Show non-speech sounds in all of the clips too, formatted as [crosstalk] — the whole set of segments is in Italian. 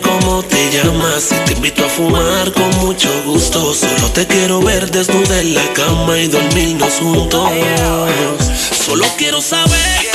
cómo te llamas y te invito a fumar con mucho gusto. Solo te quiero ver desnuda en la cama y dormirnos juntos. Solo quiero saber.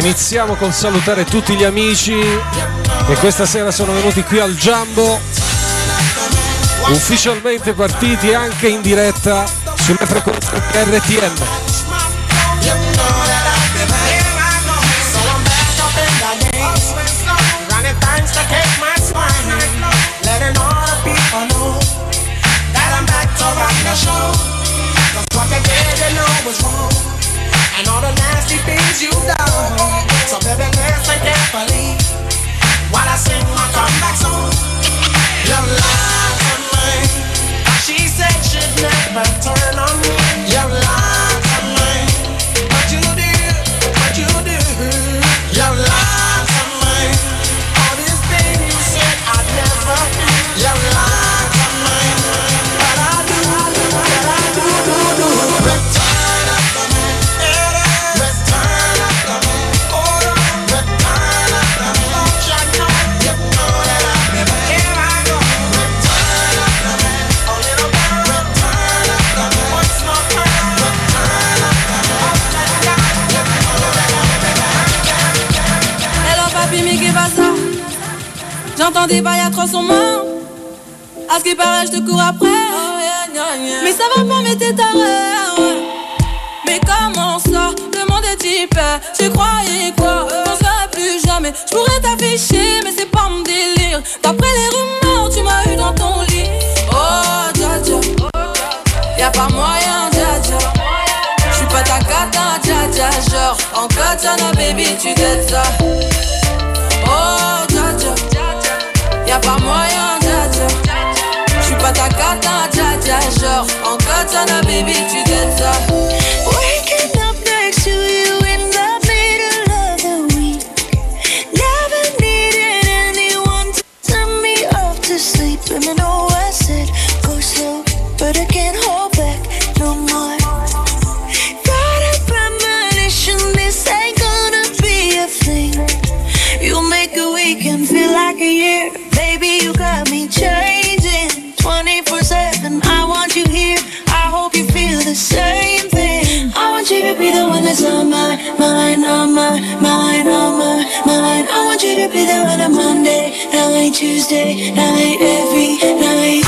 Iniziamo con salutare tutti gli amici che questa sera sono venuti qui al Jumbo, ufficialmente partiti anche in diretta sulle frequenze RTM. was wrong. all the nasty things you've. So baby, while I sing my comeback song. She said she'd never turn on me. You're lying. Des bails sont morts, à ce qui paraît, je te cours après. Mais ça va pas, mais t'es taré. Mais comment ça? Le monde est. Tu croyais quoi? On serait plus jamais. Je pourrais t'afficher, mais c'est pas mon délire. D'après les rumeurs, tu m'as eu dans ton lit. Oh, dja dja. Y'a pas moyen, dja dja. J'suis pas ta cata, dja dja. Genre, en katana, baby, tu t'aides ça. Y'a pas moyen, dja J'suis pas ta cata, dja dja. Genre, en katana, baby, tu gagnes ça. Should've be there when I'm Monday Now ain't Tuesday, now ain't every, now ain't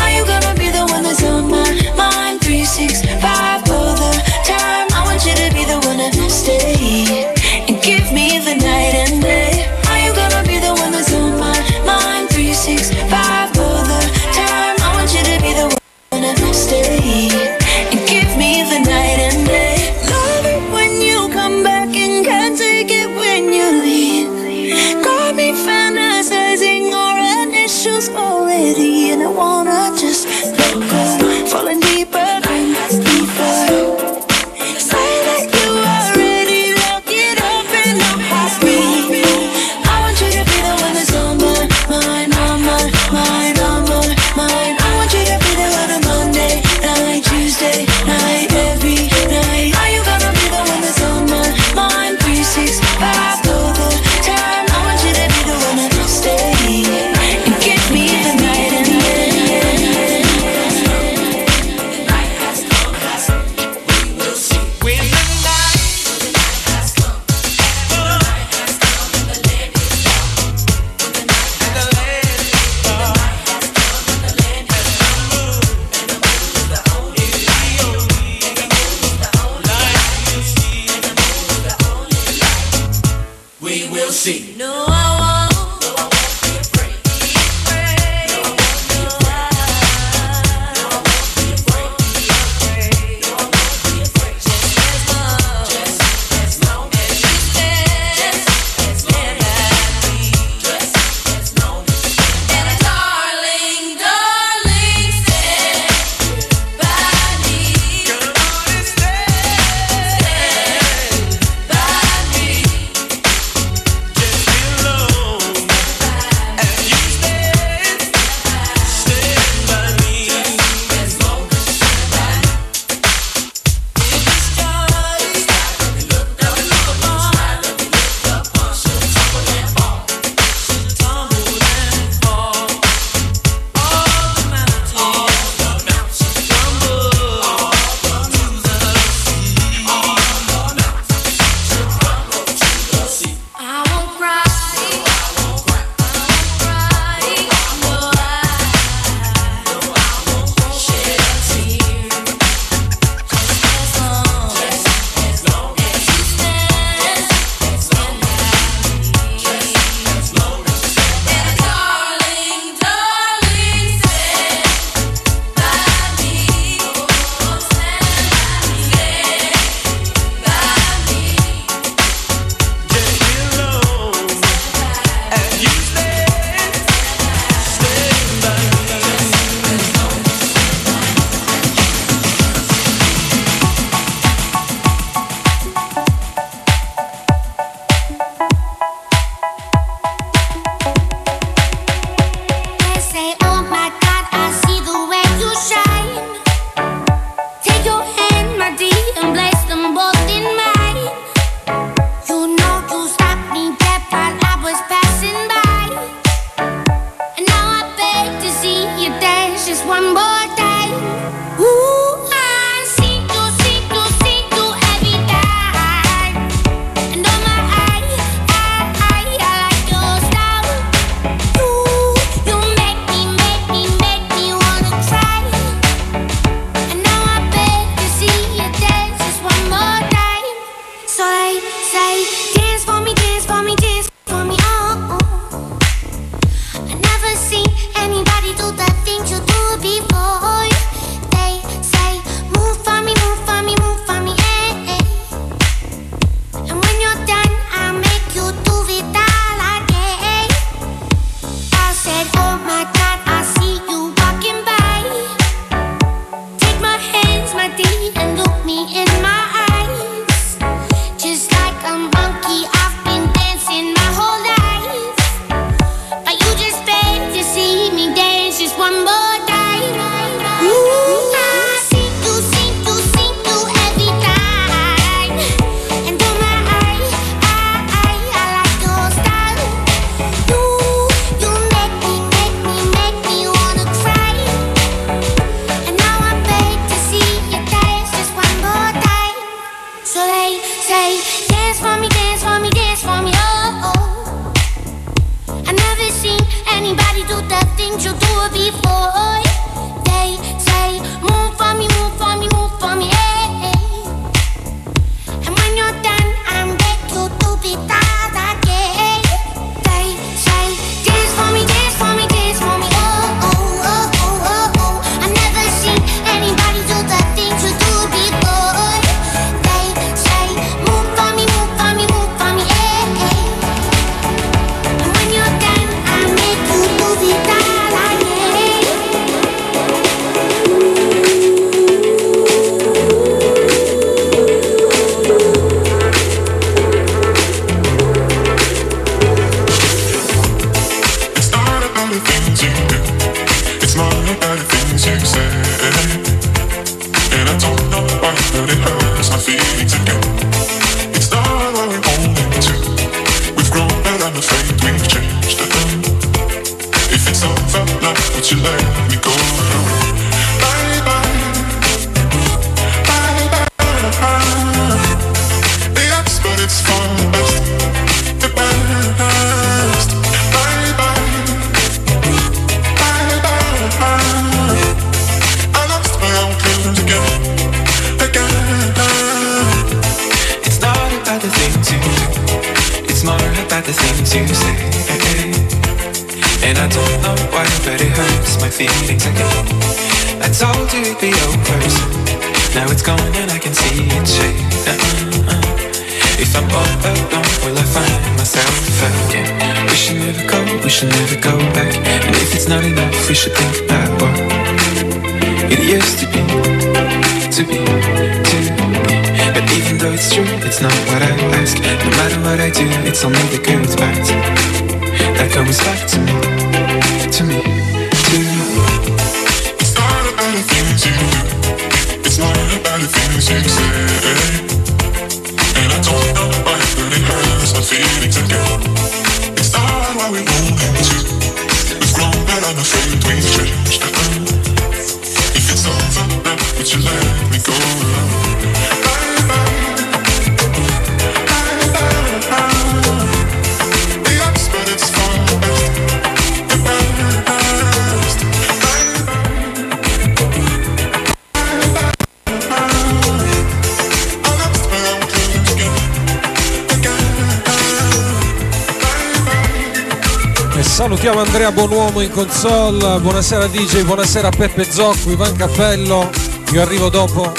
Soul, buonasera DJ, buonasera Peppe Zocco, Ivan Cappello, io arrivo dopo.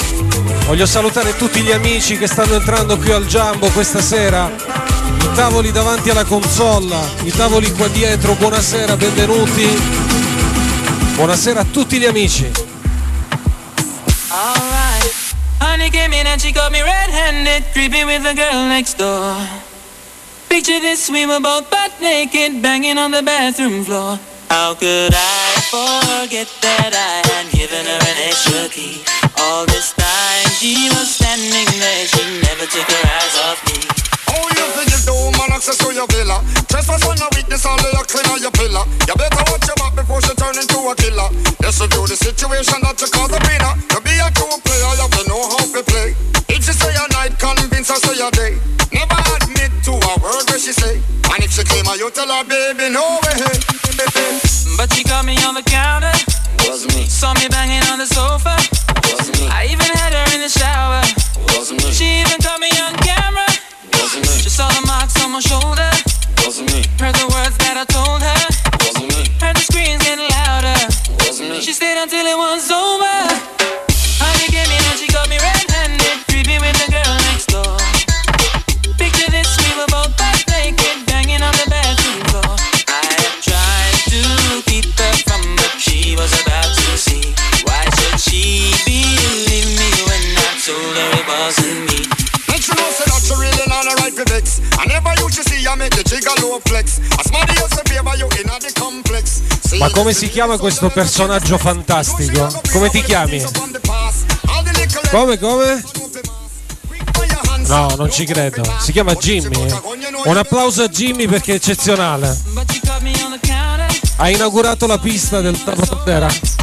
Voglio salutare tutti gli amici che stanno entrando qui al Jumbo questa sera. I tavoli davanti alla consola, i tavoli qua dietro, buonasera, benvenuti. Buonasera a tutti gli amici. Picture this, we were both butt naked, banging on the bathroom floor. How could I forget that I had given her an extra key? All this time she was standing there, she never took her eyes off me. Oh, you think you do man access to your villa? Trespass on a weakness, all claim on your pillar. You better watch your back before she turn into a killer. This will do the situation that you call a winner. To be a true player, you have to know how to play. If she say a night, convince her say a day. Never admit to a word where she say. She came out, you tell her, baby, no way. But she caught me on the counter. Was me. Saw me banging on the sofa. Was me. I even had her in the shower. Was me. She even caught me on camera. Was me. She saw the marks on my shoulder. Ma come si chiama questo personaggio fantastico? Come ti chiami? Come, come? No, non ci credo. Si chiama Jimmy. Un applauso a Jimmy perché è eccezionale. Ha inaugurato la pista del Tarantera.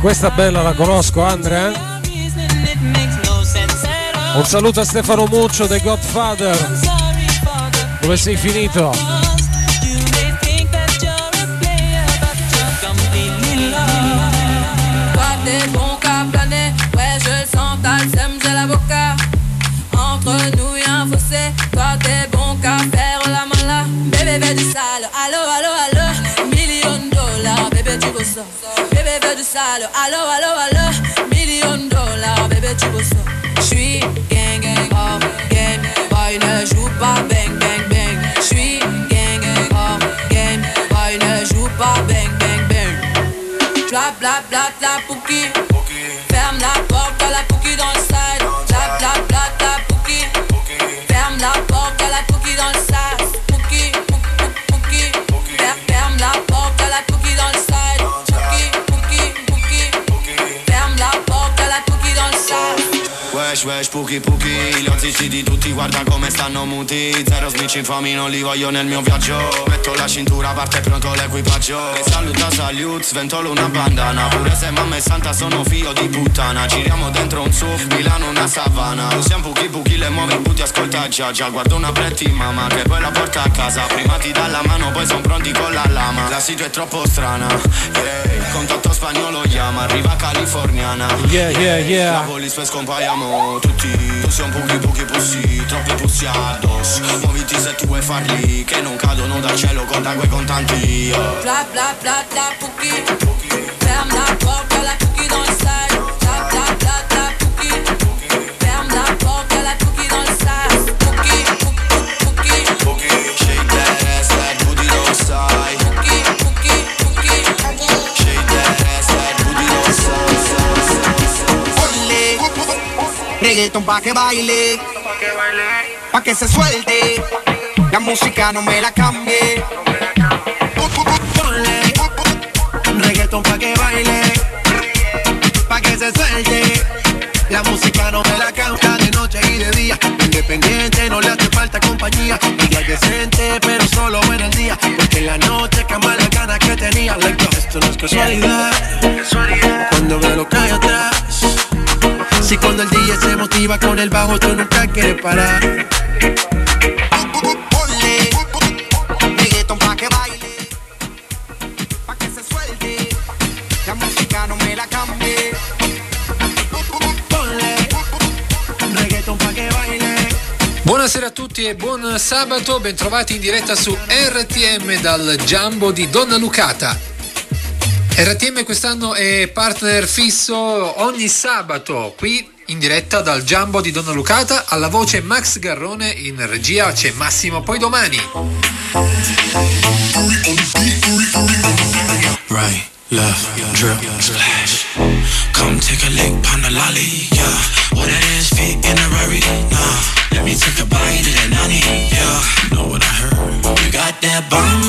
Questa bella la conosco, Andrea. Un saluto a Stefano Muccio dei Godfather. Dove sei finito? Allo allo allo, million dollars, bébé tu veux ça? J'suis gang gang hors game, boy ne joue pas bang bang bang. J'suis gang gang hors game, boy ne joue pas bang bang bang. Bla bla bla bla pouki. Ferme la porte à la Wesh puki puki Gli zitti di tutti guarda come stanno muti. Zero snitch infami non li voglio nel mio viaggio. Metto la cintura parte pronto l'equipaggio. E saluta salut sventolo una bandana. Pure se mamma è santa sono figlio di puttana. Giriamo dentro un SUV Milano una savana. Usiamo puki puki le muove puti ascolta già già. Guardo una pretti mamma che poi la porta a casa. Prima ti dà la mano poi son pronti con la lama. La situa è troppo strana yeah. Contatto spagnolo chiama Arriva californiana Yeah, yeah, yeah. La police poi scompaiamo tutti Tu un puki puki pussi Troppi pussi addosso Muoviti se tu vuoi farli Che non cadono dal cielo conta quei contanti yeah. Bla bla bla bla pouki. Ferme la porte à la pouki reggaeton pa' que baile, pa' que se suelte. La música no me la cambie. Ponle reggaeton pa' que baile, pa' que se suelte. La música no me la canta de noche y de día. Independiente, no le hace falta compañía. Ella es decente, pero solo en el día. Porque en la noche cama las ganas que tenía. Esto no es casualidad. Cuando veo lo que hay atrás. Motiva con el bajo, tú nunca quieres parar. Ponle reggaeton pa' que baile, pa' que se suelte. La música no me la cambie. Ponle reggaeton pa' que baile. Buonasera a tutti e buon sabato, bentrovati in diretta su RTM dal Jumbo di Donna Lucata. RTM quest'anno è partner fisso ogni sabato qui in diretta dal Jumbo di Donna Lucata alla voce Max Garrone in regia c'è Massimo poi domani. Right, left, drip, splash. Come take a lick, pon the lolly, yeah. What that is fit in a Rari, nah. Let me take a bite of that nani, yeah. Know what I heard? You got that bum,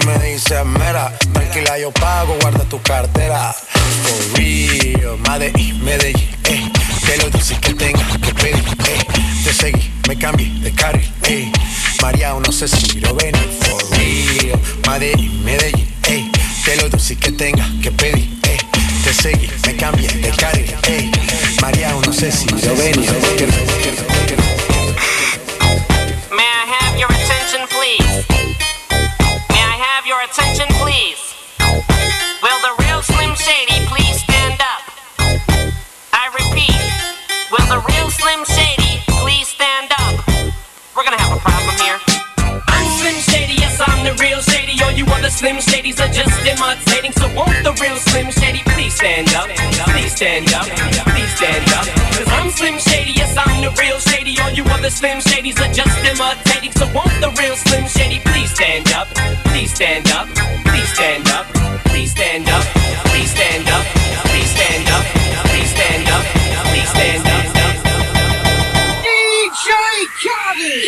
y me dice mera. Tranquila, yo pago, guarda tu cartera. For real, Medellín, Medellín, eh. Que lo que tenga que pedir, eh. Te seguí, me cambié de carril, eh. María, no sé si lo ven. For real, Medellín, Medellín, eh. Que lo dulce que tenga que pedir, eh. Te seguí, me cambié de carril, eh. María, no sé si lo ven. May I have your attention, please? Attention, please? Will the real Slim Shady please stand up? I repeat, will the real Slim Shady please stand up? We're gonna have a problem here. I'm Slim Shady, yes, I'm the real Shady. All you other Slim Shadys are just imitating. So won't the real Slim Shady please stand up? Please stand up, please stand up. Cause I'm Slim Shady, yes, I'm the real Shady. All you other Slim Shadys are just imitating. So won't the real Slim Shady please stand up? Please stand up, please stand up, please stand up, please stand up, please stand up, please stand up, please stand up. DJ Khaled.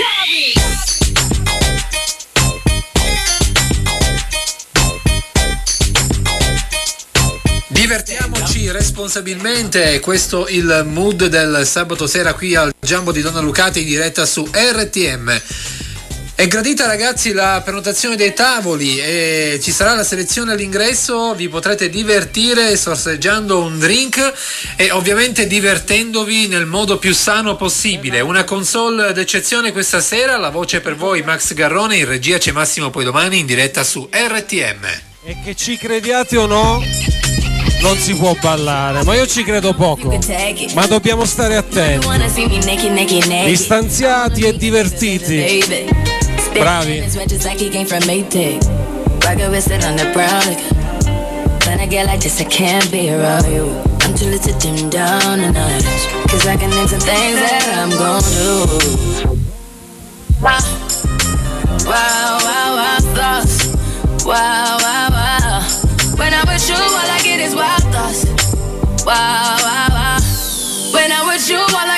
Divertiamoci responsabilmente, questo è il mood del sabato sera qui al Giambo di Donna Lucati in diretta su RTM. È gradita ragazzi la prenotazione dei tavoli e ci sarà la selezione all'ingresso, vi potrete divertire sorseggiando un drink e ovviamente divertendovi nel modo più sano possibile. Una console d'eccezione questa sera, la voce per voi Max Garrone, in regia c'è Massimo poi domani in diretta su RTM. E che ci crediate o no, non si può ballare, ma io ci credo poco. Ma dobbiamo stare attenti. Distanziati e divertiti. Bravi. Just like he came from Maytag. Rocket with it on the brown. Like, when I get like this, I can't be around you. I'm too little to dim down the night. Cause I can into things that I'm gon' do. Wow, wow, wow, wow, thoughts. Wow, wow, wow. When I'm with you, all I get is wild thoughts. Wow, wow, wow. When I'm with you, all I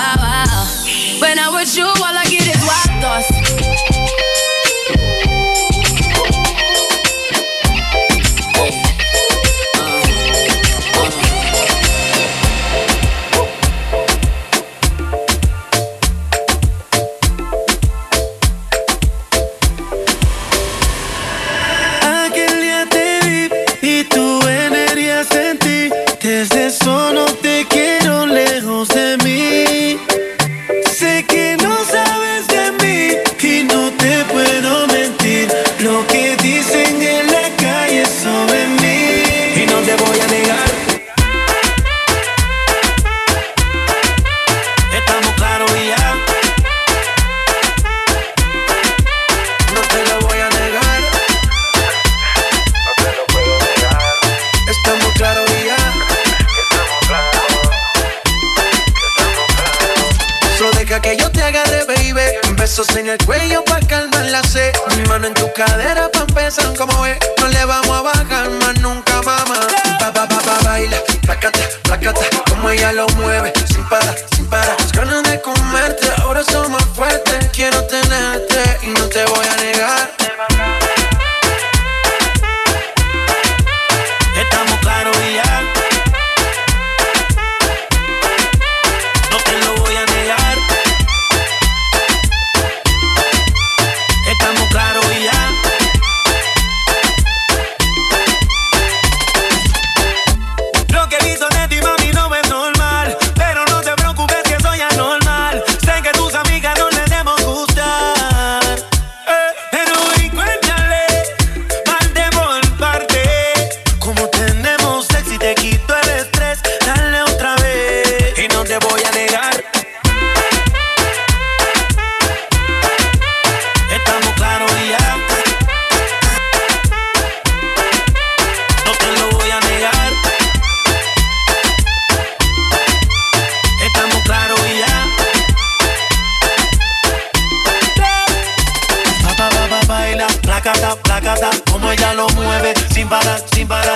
you all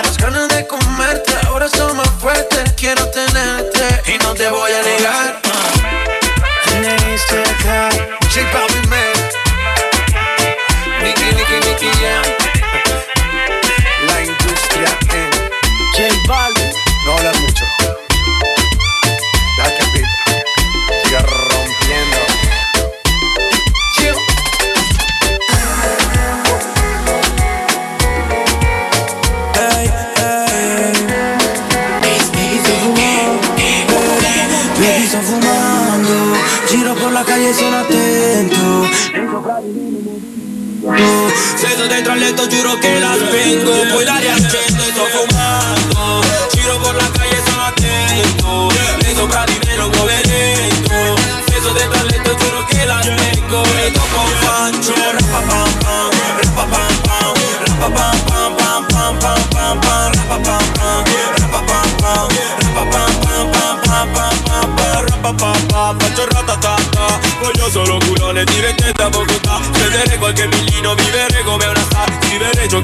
Las ganas de comerte. Ahora son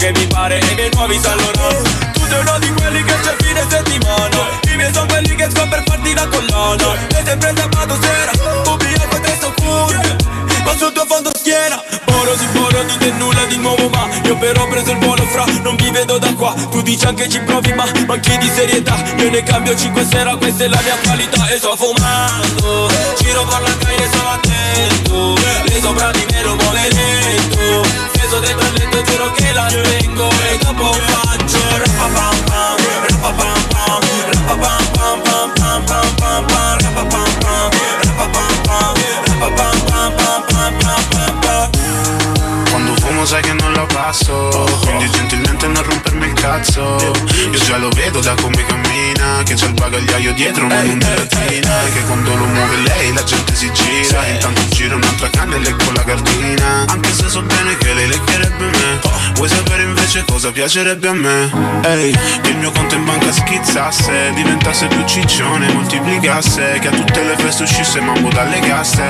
che mi pare e i miei nuovi saloni Tu sei uno di quelli che c'è fine settimana. I miei sono quelli che sto per farti la collana. E sempre sabato sera, ubriaco e testo cuore Ma sotto fondo schiena Oro si buono di te nulla di nuovo ma Io però ho preso il volo fra, non vi vedo da qua. Tu dici anche ci provi ma manchi di serietà. Io ne cambio 5 sera, questa è la mia qualità. E sto fumando, giro per la calle sono attento. Lei sopra di me lo muove lento Steso dentro il letto giuro che la spengo E dopo faccio rapapam-pam Rapapam-pam, pam, pam, pam, pam, pam Rapapam-pam, rapapam-pam Rapapam-pam, pam, pam, pam, pam, pam Quando fumo sai che non la passo Quindi gentilmente non il cazzo. Io già lo vedo da come cammina Che c'è il bagagliaio dietro ma non latina Che quando lo muove lei la gente si gira. Intanto gira un'altra canna e lecco la cartina Anche se so bene che lei leccherebbe me. Vuoi sapere invece cosa piacerebbe a me? Ehi, che il mio conto in banca schizzasse Diventasse più ciccione, moltiplicasse Che a tutte le feste uscisse mambo dalle casse.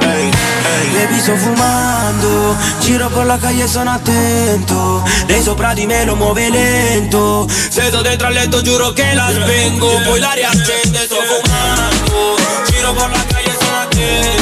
Ehi, ehi. Baby sto fumando, giro per la calle sono attento. Lei sopra di me lo muove lento. Sedo dentro al letto giuro che la spengo Poi l'aria accende sto fumando. Giro per la calle sono attento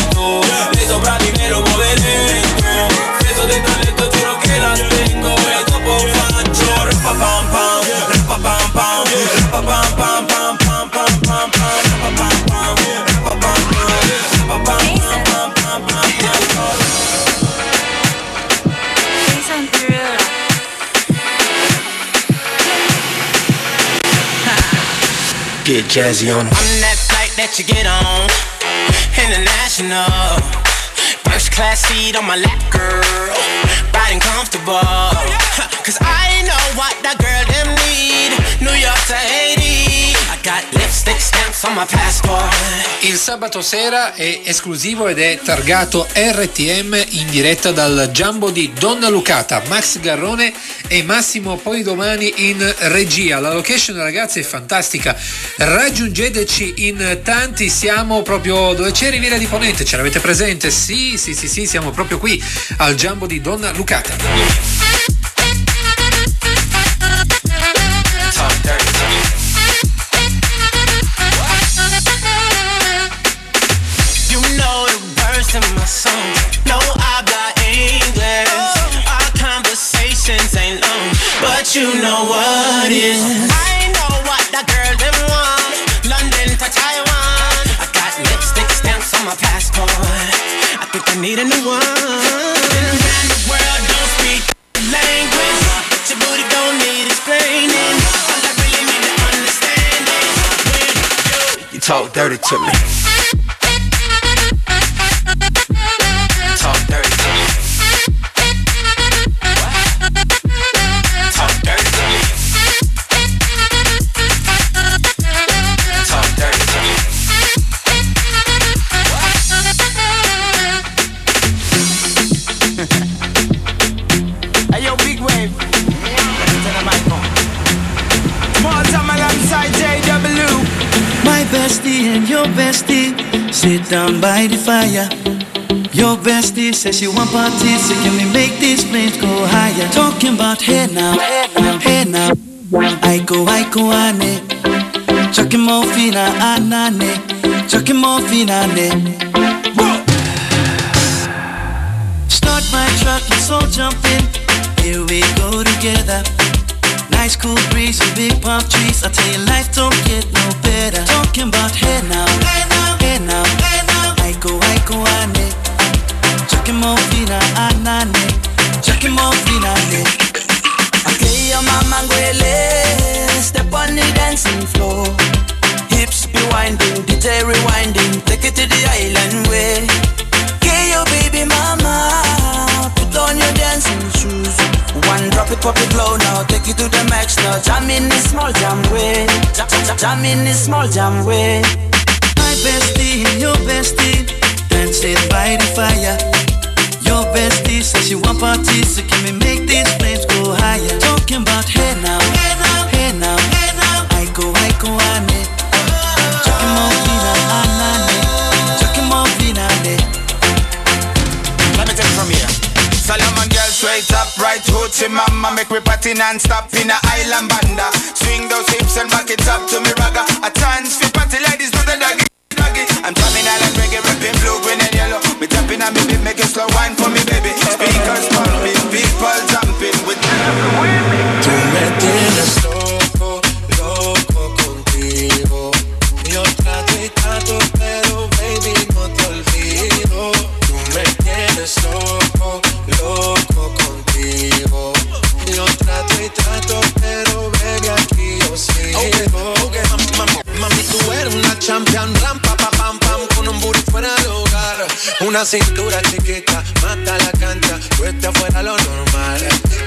jazzy on 'em. I'm that flight that you get on. International. First class seat on my lap, girl. Riding comfortable. [laughs] Cause I know what that girl them need. New York to Haiti. I got lipstick stamps stamps on my passport. Il sabato sera è esclusivo ed è targato RTM in diretta dal Jumbo di Donna Lucata, Max Garrone e Massimo Poi domani in regia. La location ragazzi è fantastica, raggiungeteci in tanti, siamo proprio dove c'è Riviera di Ponente, ce l'avete presente? Sì, sì, sì, sì, siamo proprio qui al Jumbo di Donna Lucata. What is. I know what the girl them want. London to Taiwan. I got lipstick stamps on my passport. I think I need a new one. Been around the world, don't speak language, You talk dirty to me. Bestie sit down by the fire. Your bestie says she want parties, so can we make these flames go higher? Talking about hey now, hey now. I go, I go, ane. Chucking more fina, anane. Chucking more fina, ne. Start my truck, let's all jump in. Here we go together. Nice cool breeze and big palm trees. I tell you, life don't get no better. Talking about hey now, hey now, hey now, hey now. I go, I go, ane. Chucking more fina, anane. Chucking more fina, ne. Okay, it to the max now. Jam in this small jam way. Jam, jam, jam in this small jam way. My bestie your bestie dancing by the fire. Your bestie says she want parties, so can we make these flames go higher? Talking about hey now, hey now, hey now, hey now. I go, I go, ane. Chucking mama Make me party non-stop in a island banda. Swing those hips and back it up to me ragga. A chance Una cintura chiquita, mata la cancha, cuesta fuera lo normal.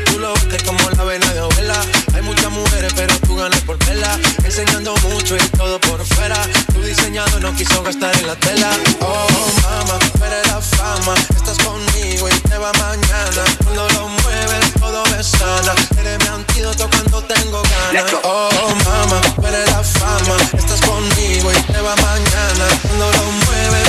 Tú lo ves como la vena de abuela. Hay muchas mujeres, pero tú ganas por tela. Enseñando mucho y todo por fuera. Tu diseñado no quiso gastar en la tela. Oh, mama, eres la fama. Estás conmigo y te va mañana. Cuando lo mueves, todo me sana. Eres mi antídoto cuando tengo ganas. Oh, mama, eres la fama. Estás conmigo y te va mañana. Cuando lo mueves,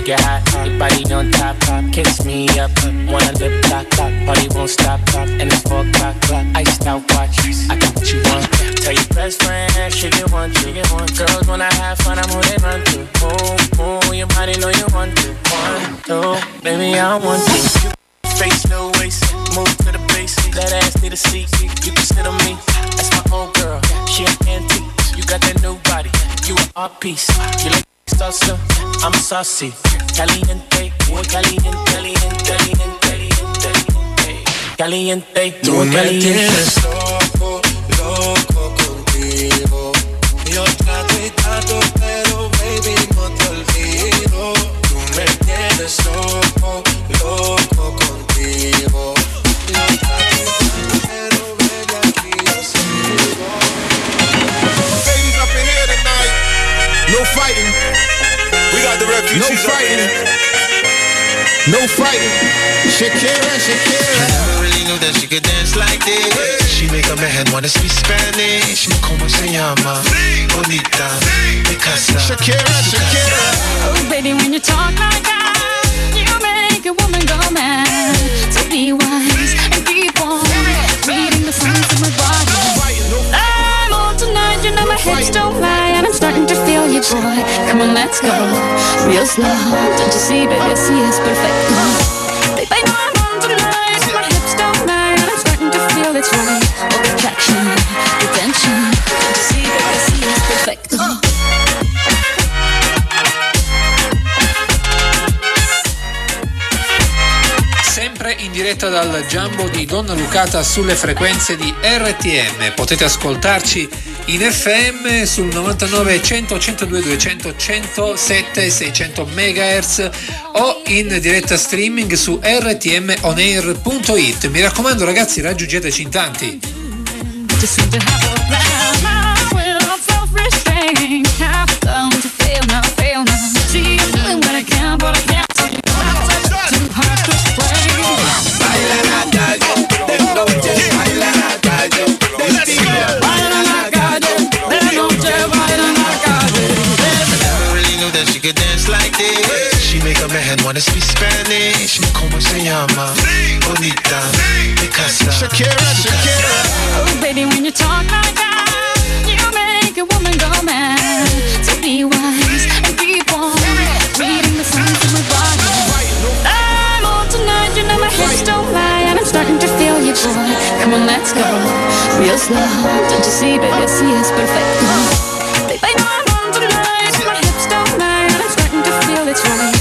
Make it hot, your body on top, kiss me up, wanna lip lock, party won't stop, and it's four o'clock, clock, iced out watch, I got what you want, tell your best friend, she get one, she get one, girls when I have fun, I'm who they run to, oh, oh, your body know you want to, one, two, baby, I want to, face no waist, move to the base, that ass need a seat, you can sit on me, that's my old girl, she an antique, you got that new body, you an art piece, you like salsa, I'm saucy. Caliente, muy caliente, caliente, caliente, caliente. caliente, Tú muy me caliente. tienes loco, loco contigo. Yo trato y trato, pero baby no te olvido. Tú me tienes loco, loco contigo. Yo trato y trato, We got the refugees No fighting. No fighting. Shakira, Shakira. I Never really knew that she could dance like this. She make a man wanna speak Spanish. Me como se llama? Bonita, mi casa. Shakira, Shakira. Oh, baby, when you talk like that, you make a woman go mad. So be wise and keep on reading the signs of my body. I'm on tonight, you know my hips don't lie, and I'm starting to feel you, boy. Come on, let's go, real slow. Don't you see, baby, see it's perfect. Know I'm on tonight, my hips don't lie, and I'm starting to feel it's right. All the attraction, the tension. Don't you see, baby, see it's perfect. Sempre in diretta dal Jumbo di Donna Lucata sulle frequenze di RTM. Potete ascoltarci in FM sul 99 100 102 200 107 600 MHz o in diretta streaming su rtmonair.it. Mi raccomando ragazzi, raggiungeteci in tanti. Dance. She make a man wanna speak Spanish. Como se llama? Bonita, mi casa. Shakira, Shakira. Oh, baby, when you talk like that, you make a woman go mad. So be wise and keep on reading the signs of my body. I'm on tonight, you know my hips don't lie, and I'm starting to feel you, boy. Come on, let's go, real slow. Don't you see, baby, see it's perfect. Babe, I know it's right.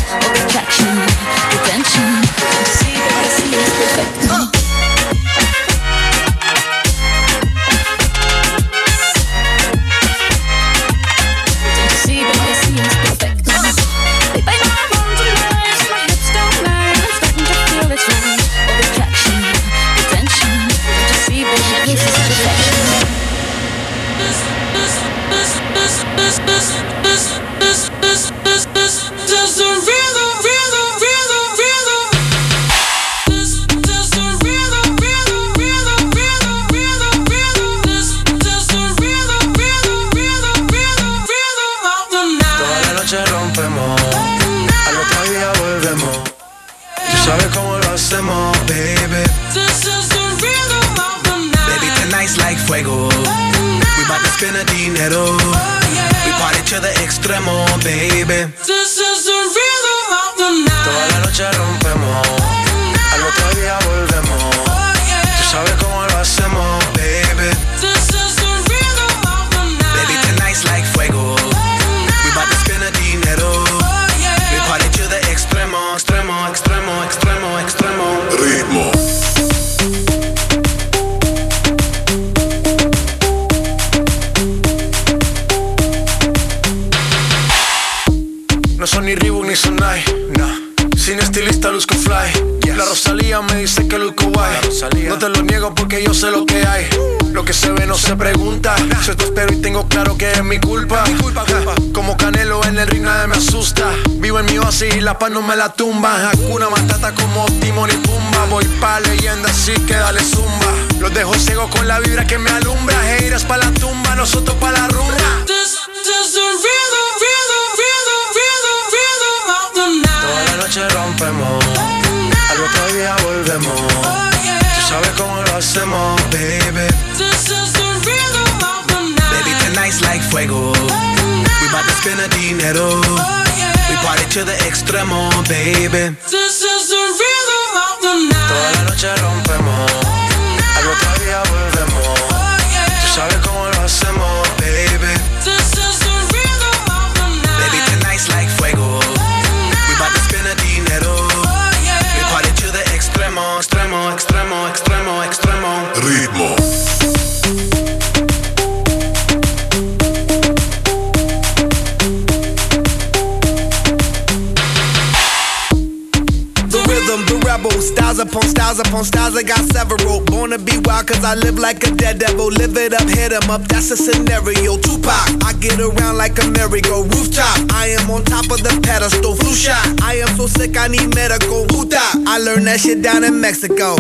'Em up, that's a scenario. Tupac, I get around like a merry-go rooftop. I am on top of the pedestal, flu shot. I am so sick, I need medical. Puta, I learned that shit down in Mexico.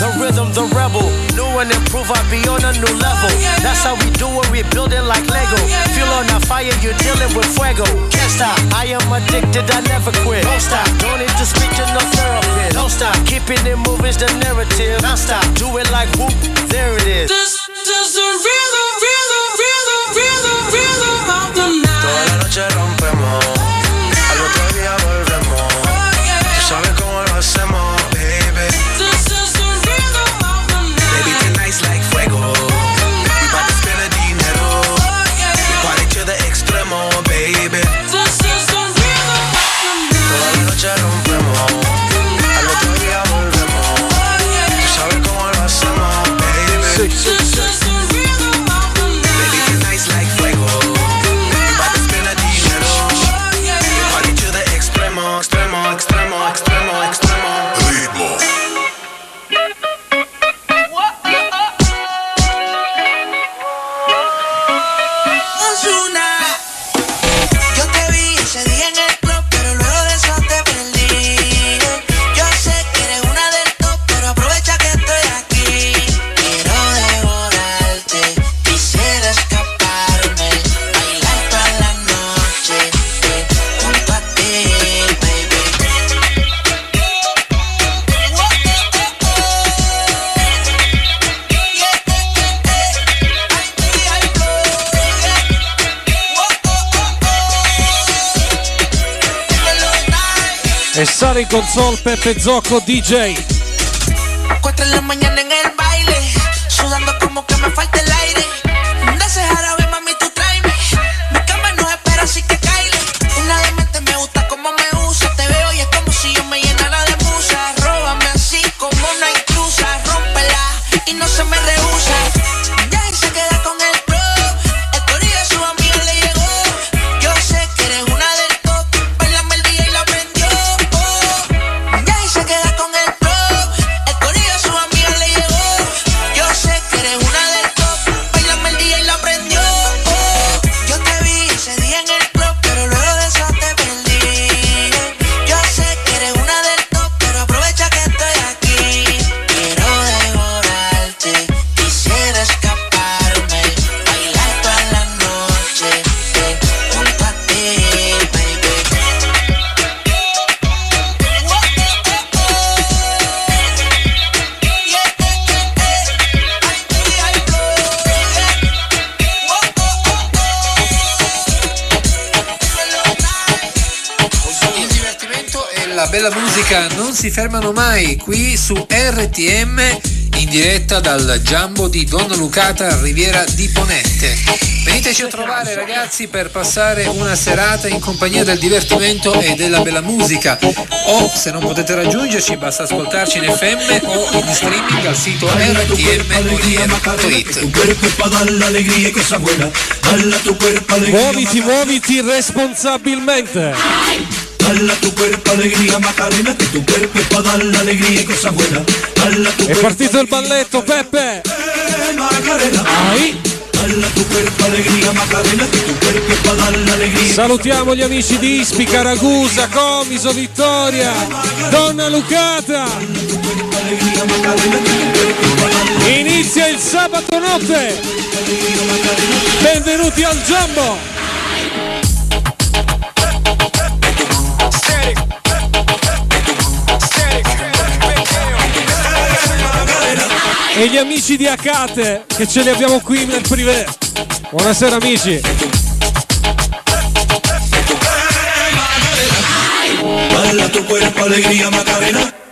The rhythm, the rebel. New and improve, I be on a new level. That's how we do it, we build it like Lego. Feel on a fire, you're dealing with fuego. Can't stop, I am addicted, I never quit. Don't stop, don't need to speak to no therapist. Don't stop, keeping it moving's the narrative. Don't stop, do it like whoop, there it is. This, this the rhythm, rhythm, rhythm, rhythm, rhythm of the sale in console Peppe Zocco DJ. Cuatro en la mañana en musica non si fermano mai qui su RTM in diretta dal Giambo di Donna Lucata Riviera di Ponente. Veniteci a trovare ragazzi per passare una serata in compagnia del divertimento e della bella musica o se non potete raggiungerci basta ascoltarci in FM o in streaming al sito rtmoliere.it. Muoviti, muoviti responsabilmente. È partito il balletto, Peppe. Macarena. Ai. Salutiamo gli amici di Ispica, Ragusa, Comiso, Vittoria, Donna Lucata. Inizia il sabato notte. Benvenuti al Giambo. E gli amici di Acate che ce li abbiamo qui nel privé. Buonasera amici. Dala tu cuerpo alegría Macarena.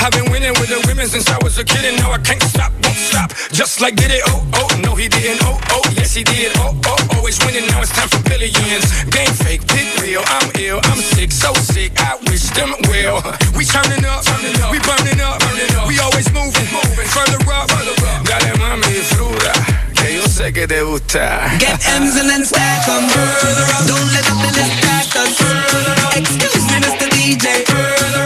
I've been winning with the women since I was a kid, and now I can't stop, won't stop. Just like did it, oh, oh, no, he didn't, oh, oh, yes, he did, oh, oh, always winning, now it's time for billions. Game fake, big real, I'm ill, I'm sick, so sick, I wish them well. We turning up, we burning up, we always moving, moving, further up, dale mami, fruta, que yo sé que te gusta. Get M's and then stack 'em. Don't let the nothing distract us. Excuse me, Mr. DJ. Pretty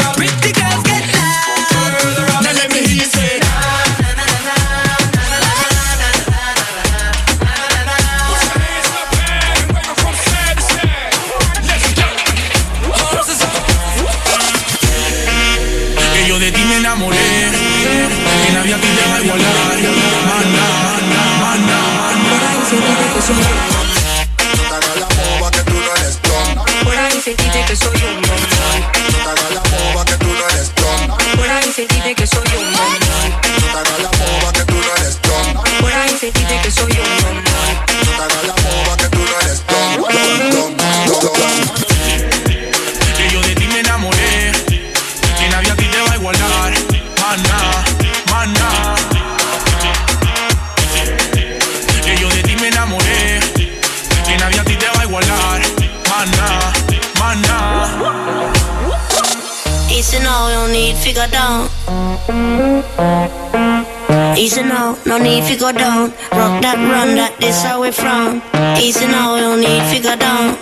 Easy now, no need figure down. Rock that, run that, this how we from. Easy now, no need figure down.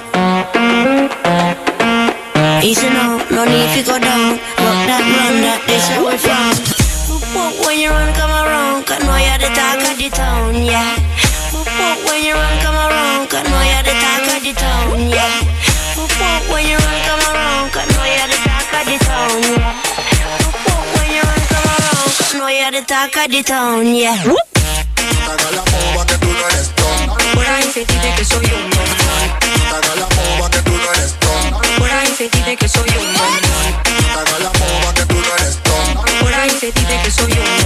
Easy now, no need figure down. Rock that, run that, this how we from. When you run, come around, cause know you're the talk of the town, yeah. When you run, come around, cause know you're the talk of the town, yeah. When you run, come around, cause know you're the talk of the town, yeah. Know you're the talk of the town, yeah. La boba que tú no eres. Por ahí se dice que soy un la boba que tú no eres. Por ahí se dice que soy un la boba que tú no eres. Por ahí se dice que soy.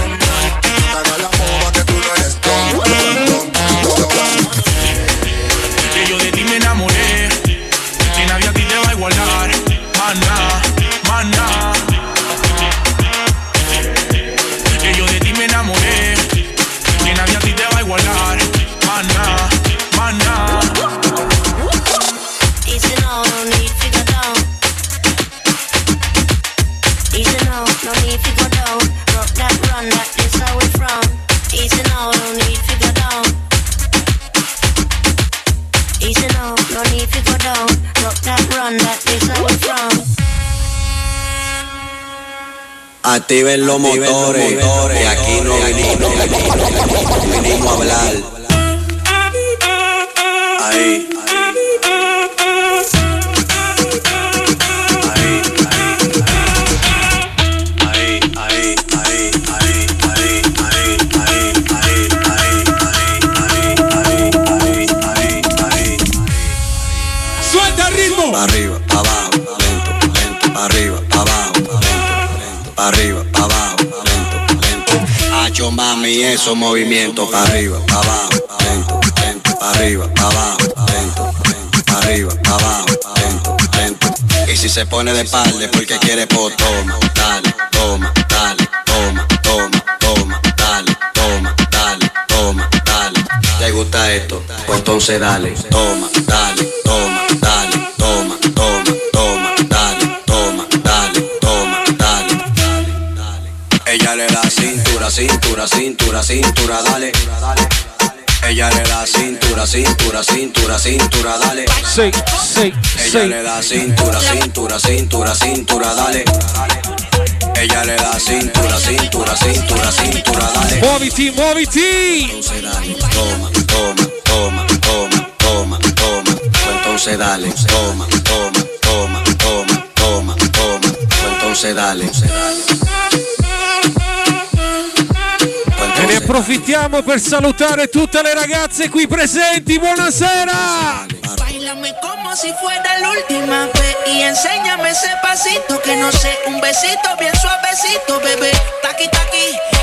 Activen los motores, que aquí no vinimos, esos movimientos pa' arriba, pa' abajo, lento, lento, pa' arriba, pa' abajo, lento, lento, pa' arriba, pa' abajo, lento, lento. Y si se pone de espalda es porque quiere pues toma, dale, toma, dale, toma, toma, toma, dale, toma, dale, toma, dale. ¿Te gusta esto? Pues entonces dale, toma, dale, toma, cintura, cintura, dale. Ella le da cintura, cintura, cintura, cintura, dale. Sí, sí, Ella sí. le da cintura, cintura, cintura, cintura, dale. Ella le da cintura, cintura, cintura, cintura, dale. Muoviti, muoviti. Entonces dale, toma, toma, toma, toma, toma, toma. Pues entonces dale, toma, toma, toma, toma, toma, toma. Pues entonces dale, E ne approfittiamo per salutare tutte le ragazze qui presenti. Buonasera. Bailame como si fuera la vez y enséñame ese pasito que no sé, un besito bien suavecito, bebé. Taqui taqui,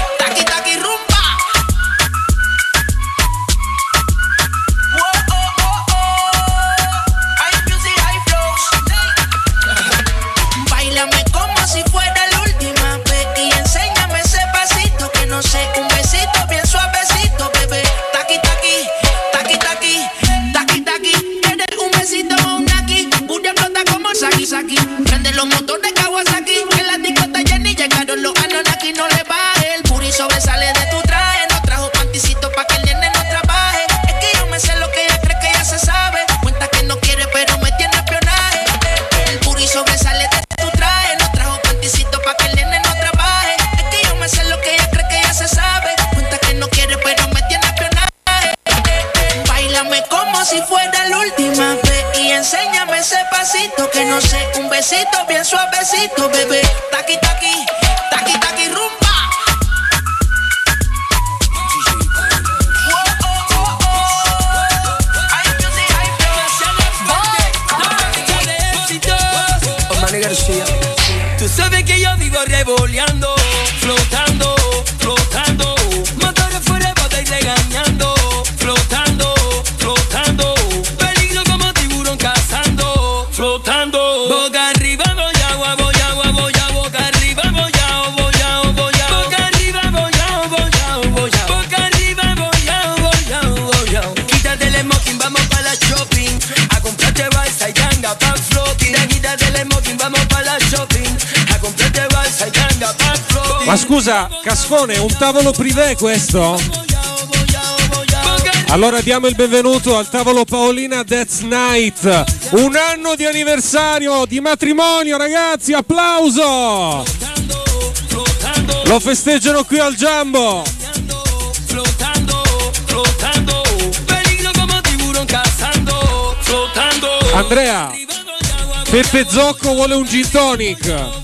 scusa, Casfone, un tavolo privé questo? Allora diamo il benvenuto al tavolo Paolina Death Night. Un anno di anniversario, di matrimonio, ragazzi, applauso! Lo festeggiano qui al Giambo. Andrea, Peppe Zocco vuole un gin tonic.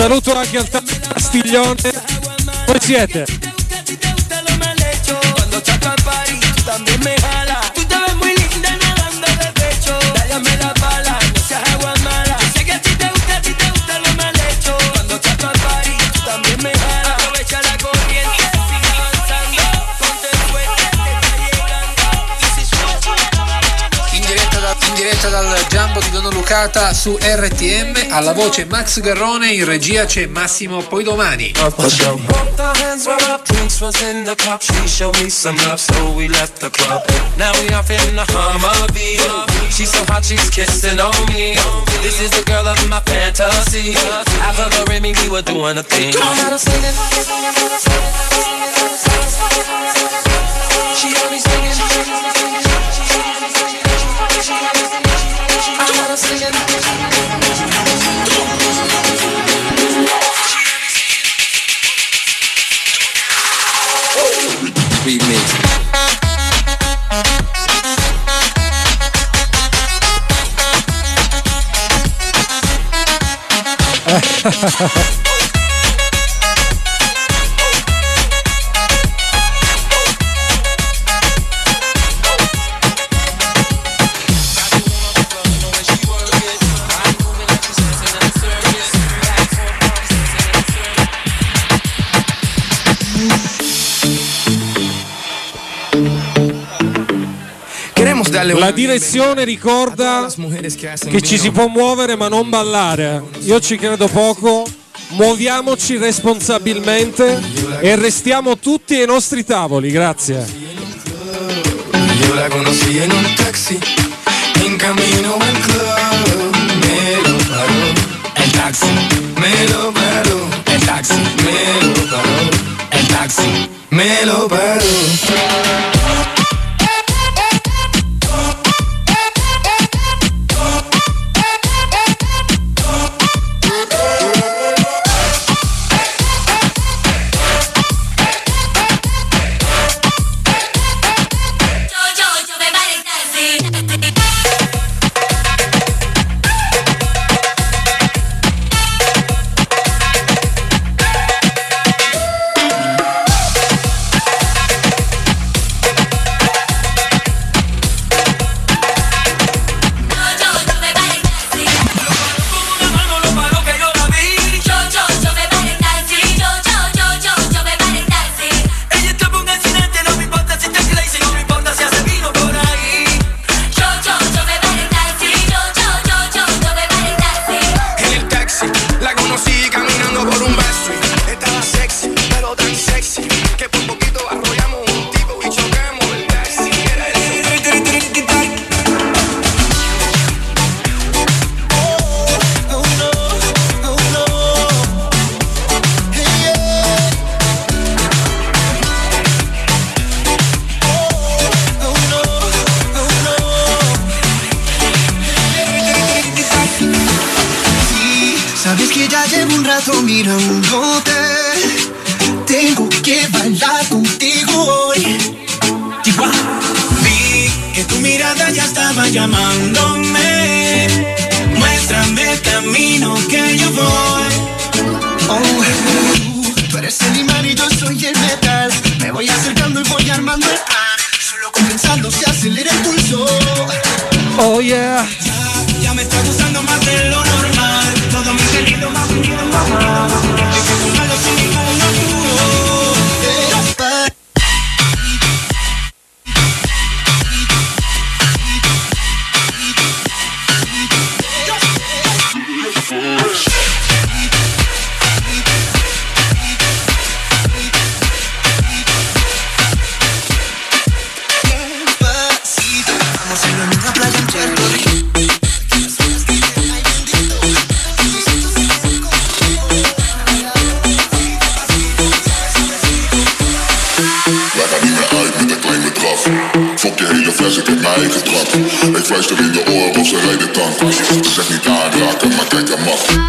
saluto anche al Castiglione. Voi siete? puntata su RTM, alla voce Max Garrone, in regia c'è Massimo Poi domani. She always singing, 哎，哈哈哈哈哈。La direzione ricorda che ci si può muovere ma non ballare. Io ci credo poco. Muoviamoci responsabilmente e restiamo tutti ai nostri tavoli. Grazie. Io la conosci in un taxi, in cammino al club, me lo parò. Il taxi, me lo parò. Il taxi, me lo parò. Il taxi, me lo parò. luisteren in de oren of ze rijden tank Zeg niet aardig, maar kijk hem af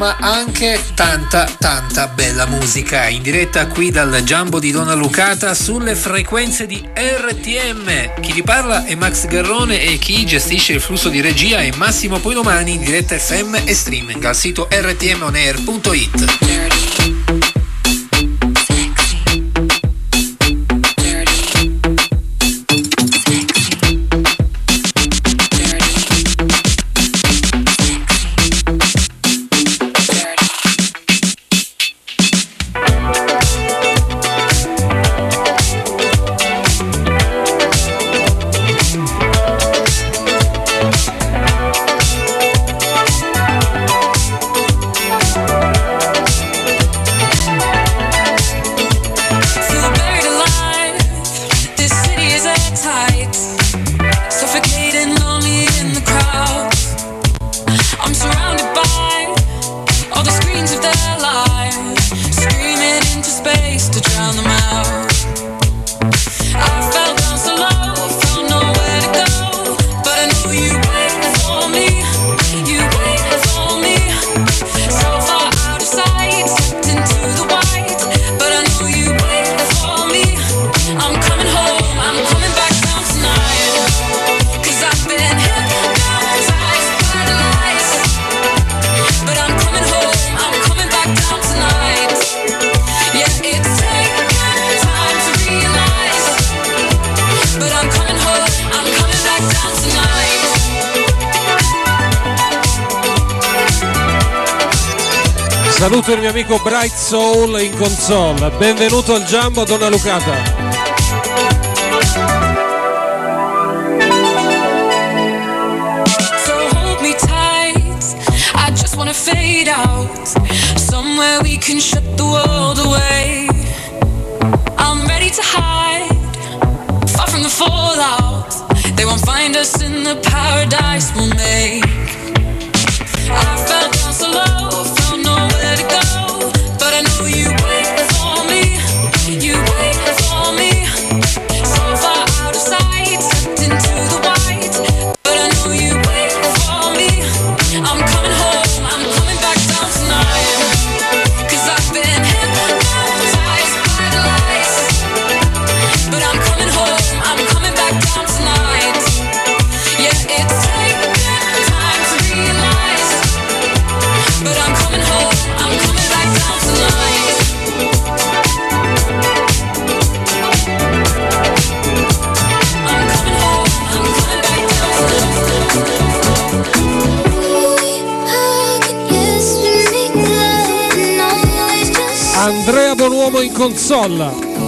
ma anche tanta, tanta bella musica. In diretta qui dal Jumbo di Donna Lucata sulle frequenze di RTM. Chi vi parla è Max Garrone e chi gestisce il flusso di regia è Massimo Poidomani in diretta FM e streaming al sito rtmonair.it. Soul in console. Benvenuto al Jumbo Donna Lucata. Console.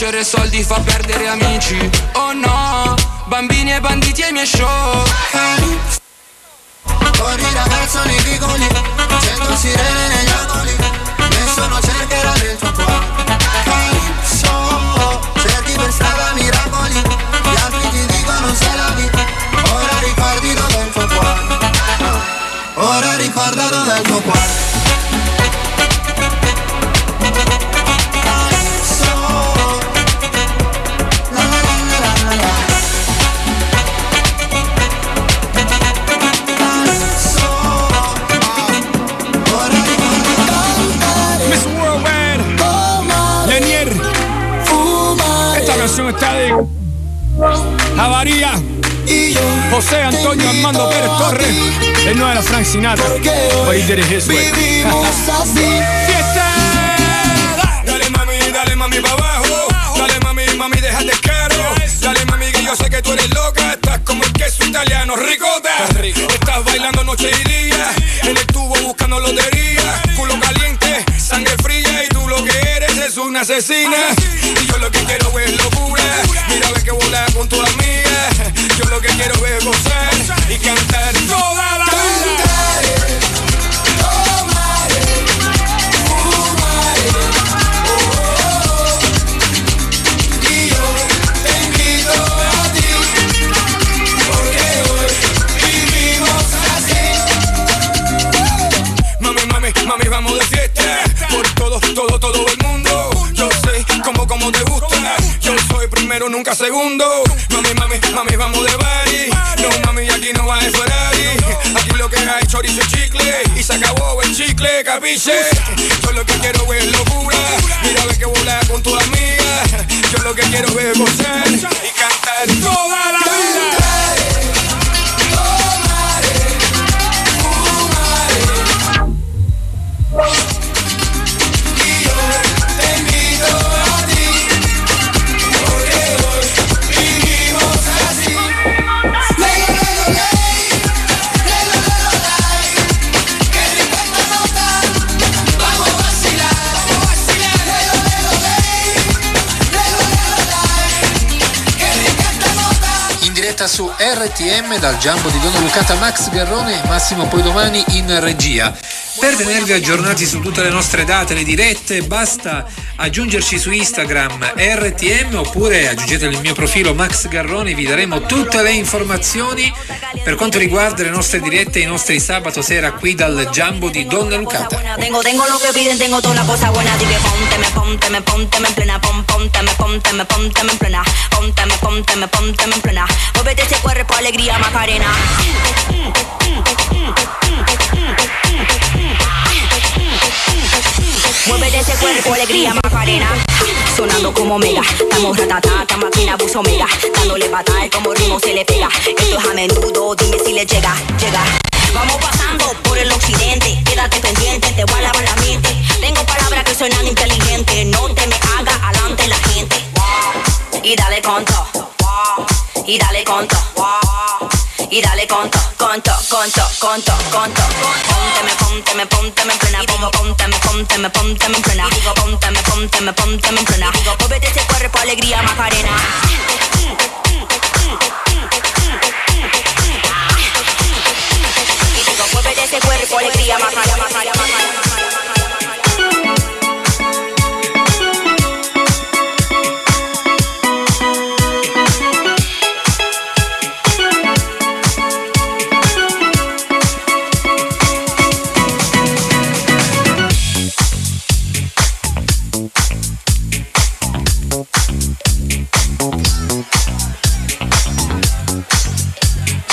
Vincere soldi, fa José Antonio Armando Pérez Torres, él no era Frank Sinatra, but he did it his way. Fiesta. Dale mami, dale mami pa' abajo, dale mami, mami déjate caro, dale mami que yo sé que tú eres loca, estás como el queso italiano, ricota, estás bailando noche y día, en el tubo buscando lotería, culo caliente, sangre fría una asesina, y yo lo que quiero es locura, mira ve que volar con tu amiga, yo lo que quiero es gozar y cantar toda la primero, nunca segundo. Mami, mami, mami, vamos de party No, mami, aquí no va a Ferrari Aquí lo que hay chorizo chicle. Y se acabó el chicle, capiche. Yo lo que quiero es locura. Mira, ve que volar con tu amiga. Yo lo que quiero es gozar Y cantar toda la vida diretta su RTM dal Giambo di Donna Lucata Max Garrone e Massimo Poi domani in regia. Per tenervi aggiornati su tutte le nostre date, le dirette, basta aggiungerci su Instagram RTM oppure aggiungete il mio profilo Max Garroni, vi daremo tutte le informazioni per quanto riguarda le nostre dirette e i nostri sabato sera qui dal Jumbo di Donna Lucata. Mueve de ese cuerpo, alegría, macarena. Sonando como mega, estamos ratatata, máquina buzo mega. Dándole patada como ritmo se le pega. Esto es a menudo, dime si le llega, llega. Vamos pasando por el occidente, quédate pendiente, te voy a lavar la mente. Tengo palabras que suenan inteligentes, no te me hagas alante la gente. Y dale con todo, y dale con todo y dale con to, con to, con to, con to, con to. Pónteme, pónteme, pónteme en plena. Y digo, pónteme, pónteme, pónteme en plena. Y digo, pónteme, pónteme, pónteme en plena. Y digo, póvete ese cuerpo, alegría, macarena. Y digo, póvete ese cuerpo, alegría, macarena.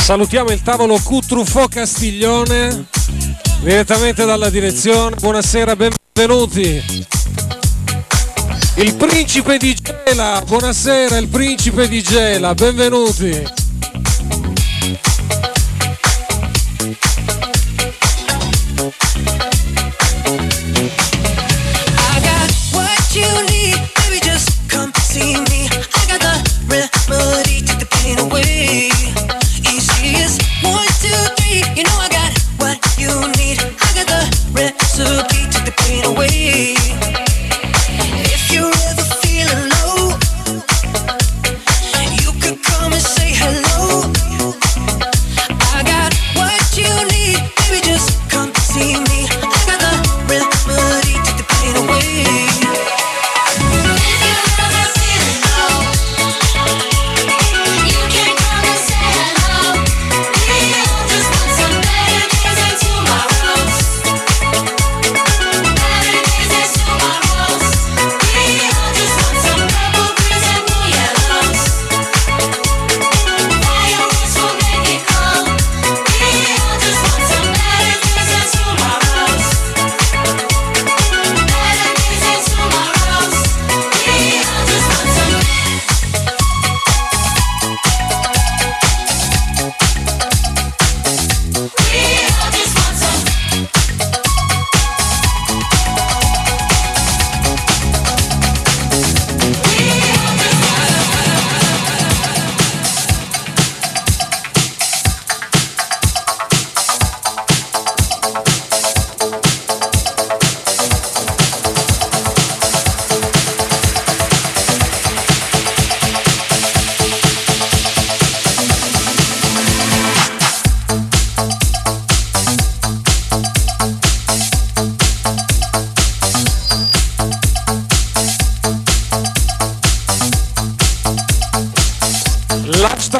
Salutiamo il tavolo Q Truffò Castiglione direttamente dalla direzione. Buonasera, benvenuti. Il principe di Gela, buonasera, il principe di Gela, benvenuti.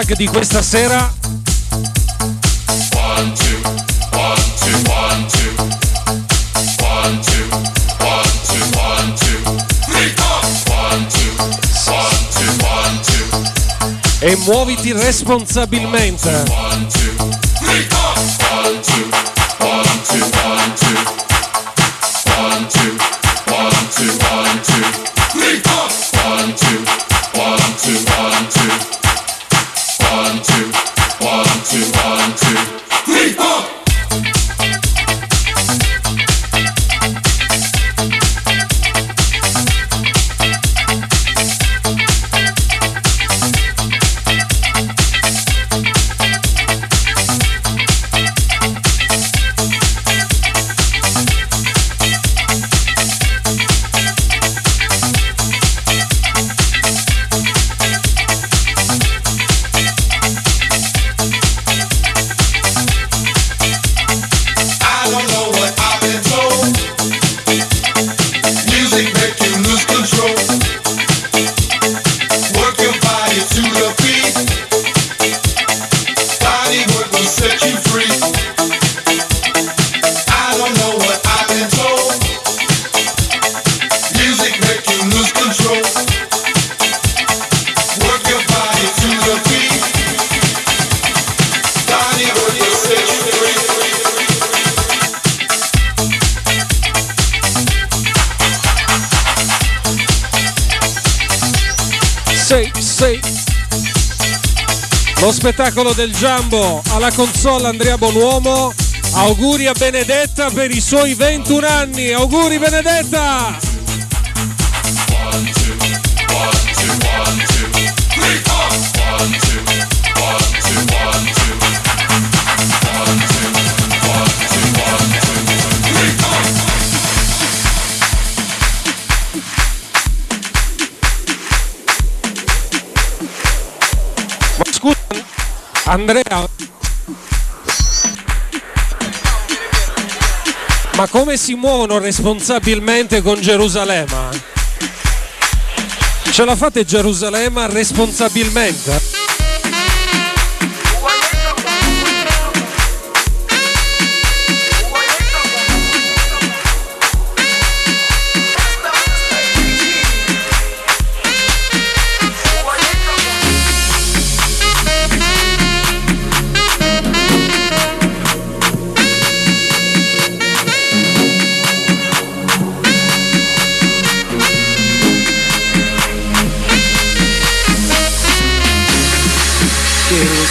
L'hashtag di questa sera One, two, one, one, two. È muoviti responsabilmente. One, two, Lo spettacolo del Jumbo alla console Andrea Bonuomo. Auguri a Benedetta per i suoi 21 anni. Auguri Benedetta! Andrea. Ma come si muovono responsabilmente con Gerusalemme? Ce la fate Gerusalemme responsabilmente?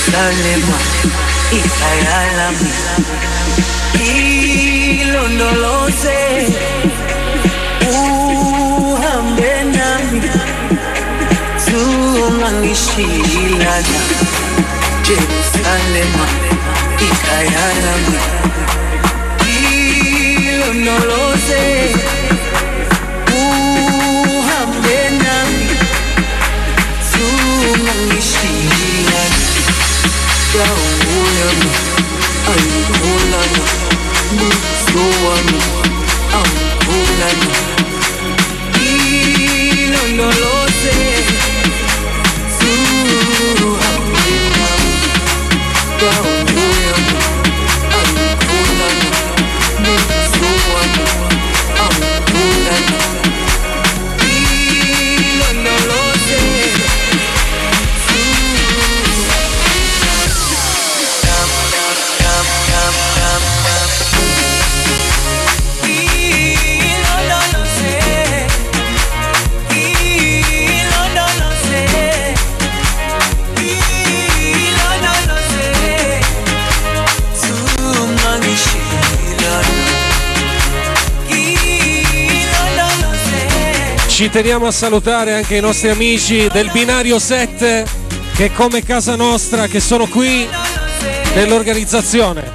Jerusalem ikayalami ilondoloze uhambe nami zungangishilana Jerusalem ikayalami ilondoloze i uyakhulana ayikhulana hold on. Ci teniamo a salutare anche i nostri amici del binario 7 che come casa nostra che sono qui nell'organizzazione.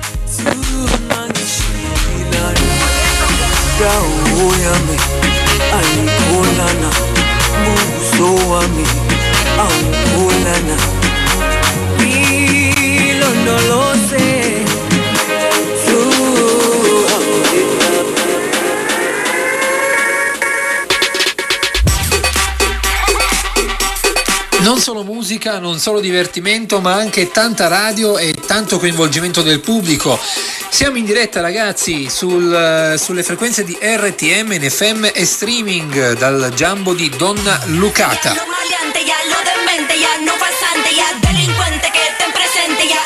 Solo musica, non solo divertimento, ma anche tanta radio e tanto coinvolgimento del pubblico. Siamo in diretta ragazzi sul- sulle frequenze di RTM, in FM e streaming dal Jumbo di Donna Lucata. maleante ya, lo demente ya, no pasante ya, delincuente que estén presente ya.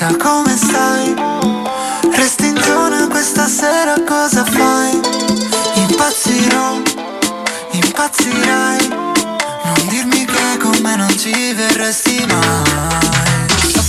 vita come stai? Resti in zona questa sera cosa fai? Impazzirò, impazzirai Non dirmi che con me non ci verresti mai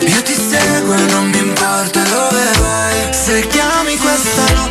Io ti seguo e non mi importa dove vai. Se chiami questa notte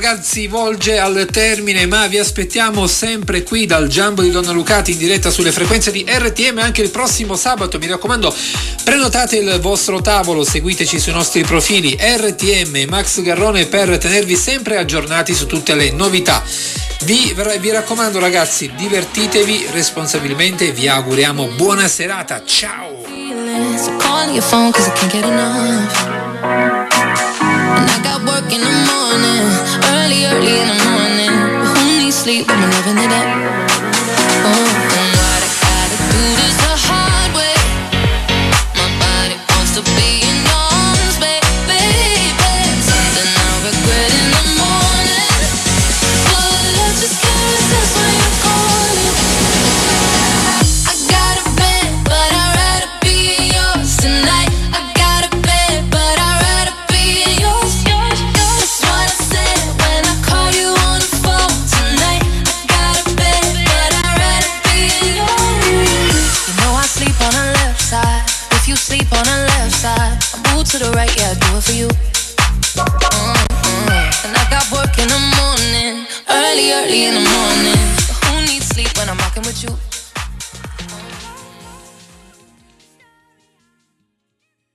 ragazzi volge al termine ma vi aspettiamo sempre qui dal Giambo di Donna Lucati in diretta sulle frequenze di RTM anche il prossimo sabato. Mi raccomando prenotate il vostro tavolo seguiteci sui nostri profili RTM Max Garrone per tenervi sempre aggiornati su tutte le novità. Vi, vi raccomando ragazzi divertitevi responsabilmente vi auguriamo buona serata. Ciao! I in the morning, early, early in the morning. Who needs sleep when I'm loving it up? Oh,